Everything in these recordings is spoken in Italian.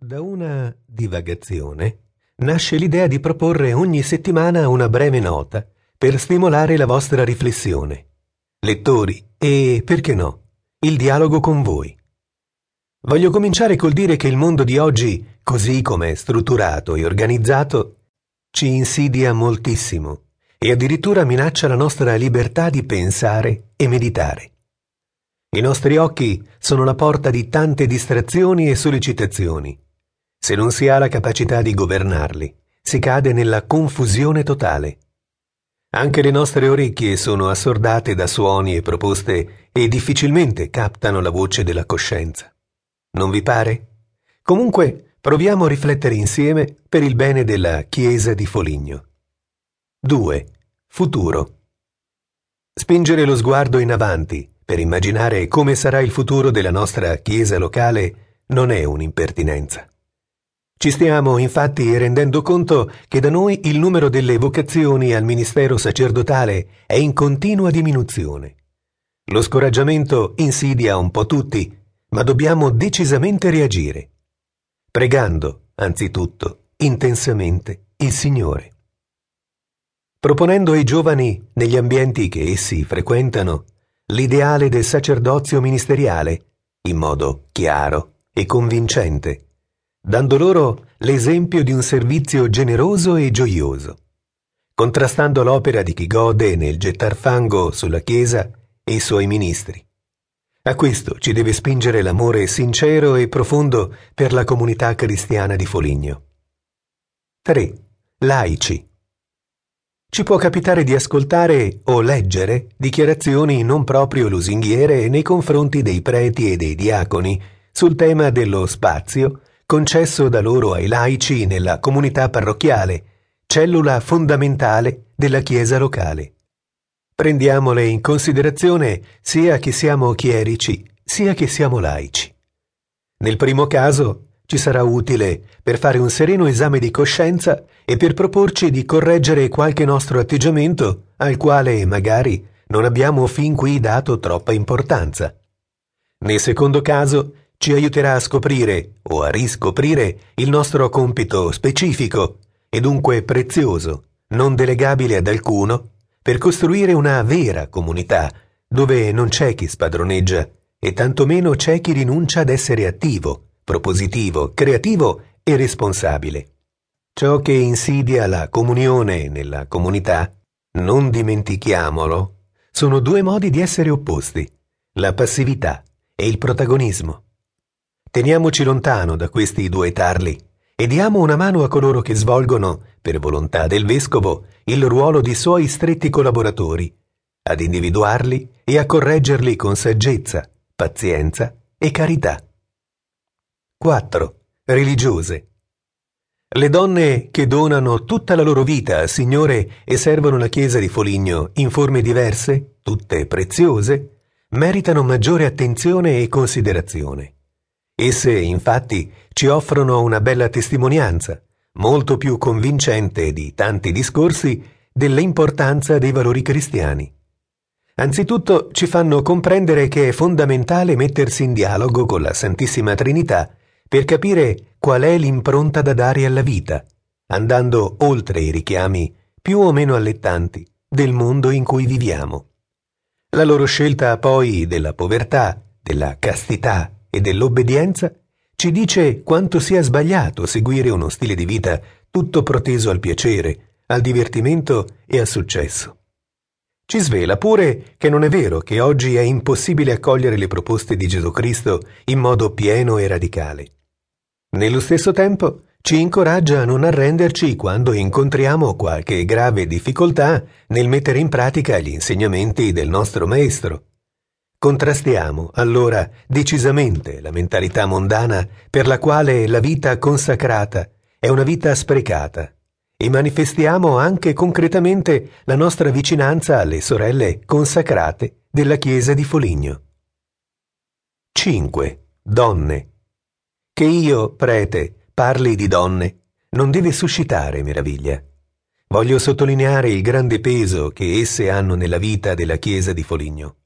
Da una divagazione nasce l'idea di proporre ogni settimana una breve nota per stimolare la vostra riflessione, lettori e, perché no, il dialogo con voi. Voglio cominciare col dire che il mondo di oggi, così come è strutturato e organizzato, ci insidia moltissimo e addirittura minaccia la nostra libertà di pensare e meditare. I nostri occhi sono la porta di tante distrazioni e sollecitazioni. Se non si ha la capacità di governarli, si cade nella confusione totale. Anche le nostre orecchie sono assordate da suoni e proposte e difficilmente captano la voce della coscienza. Non vi pare? Comunque, proviamo a riflettere insieme per il bene della Chiesa di Foligno. 2. Futuro. Spingere lo sguardo in avanti per immaginare come sarà il futuro della nostra Chiesa locale non è un'impertinenza. Ci stiamo infatti rendendo conto che da noi il numero delle vocazioni al ministero sacerdotale è in continua diminuzione. Lo scoraggiamento insidia un po' tutti, ma dobbiamo decisamente reagire. Pregando, anzitutto, intensamente, il Signore. Proponendo ai giovani, negli ambienti che essi frequentano, l'ideale del sacerdozio ministeriale, in modo chiaro e convincente, dando loro l'esempio di un servizio generoso e gioioso, contrastando l'opera di chi gode nel gettar fango sulla Chiesa e i suoi ministri. A questo ci deve spingere l'amore sincero e profondo per la comunità cristiana di Foligno. 3. Laici. Ci può capitare di ascoltare o leggere dichiarazioni non proprio lusinghiere nei confronti dei preti e dei diaconi sul tema dello spazio concesso da loro ai laici nella comunità parrocchiale, cellula fondamentale della Chiesa locale. Prendiamole in considerazione sia che siamo chierici, sia che siamo laici. Nel primo caso ci sarà utile per fare un sereno esame di coscienza e per proporci di correggere qualche nostro atteggiamento al quale magari non abbiamo fin qui dato troppa importanza. Nel secondo caso ci aiuterà a scoprire o a riscoprire il nostro compito specifico e dunque prezioso, non delegabile ad alcuno, per costruire una vera comunità dove non c'è chi spadroneggia e tantomeno c'è chi rinuncia ad essere attivo propositivo, creativo e responsabile. Ciò che insidia la comunione nella comunità, non dimentichiamolo, sono due modi di essere opposti, la passività e il protagonismo. Teniamoci lontano da questi due tarli e diamo una mano a coloro che svolgono, per volontà del vescovo, il ruolo di suoi stretti collaboratori, ad individuarli e a correggerli con saggezza, pazienza e carità. 4. Religiose. Le donne che donano tutta la loro vita al Signore e servono la Chiesa di Foligno in forme diverse, tutte preziose, meritano maggiore attenzione e considerazione. Esse, infatti, ci offrono una bella testimonianza, molto più convincente di tanti discorsi, dell'importanza dei valori cristiani. Anzitutto ci fanno comprendere che è fondamentale mettersi in dialogo con la Santissima Trinità per capire qual è l'impronta da dare alla vita, andando oltre i richiami più o meno allettanti del mondo in cui viviamo. La loro scelta poi della povertà, della castità e dell'obbedienza ci dice quanto sia sbagliato seguire uno stile di vita tutto proteso al piacere, al divertimento e al successo. Ci svela pure che non è vero che oggi è impossibile accogliere le proposte di Gesù Cristo in modo pieno e radicale. Nello stesso tempo ci incoraggia a non arrenderci quando incontriamo qualche grave difficoltà nel mettere in pratica gli insegnamenti del nostro Maestro. Contrastiamo allora decisamente la mentalità mondana per la quale la vita consacrata è una vita sprecata e manifestiamo anche concretamente la nostra vicinanza alle sorelle consacrate della Chiesa di Foligno. 5. Donne che io, prete, parli di donne non deve suscitare meraviglia. Voglio sottolineare il grande peso che esse hanno nella vita della Chiesa di Foligno.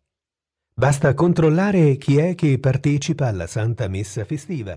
Basta controllare chi è che partecipa alla Santa Messa festiva.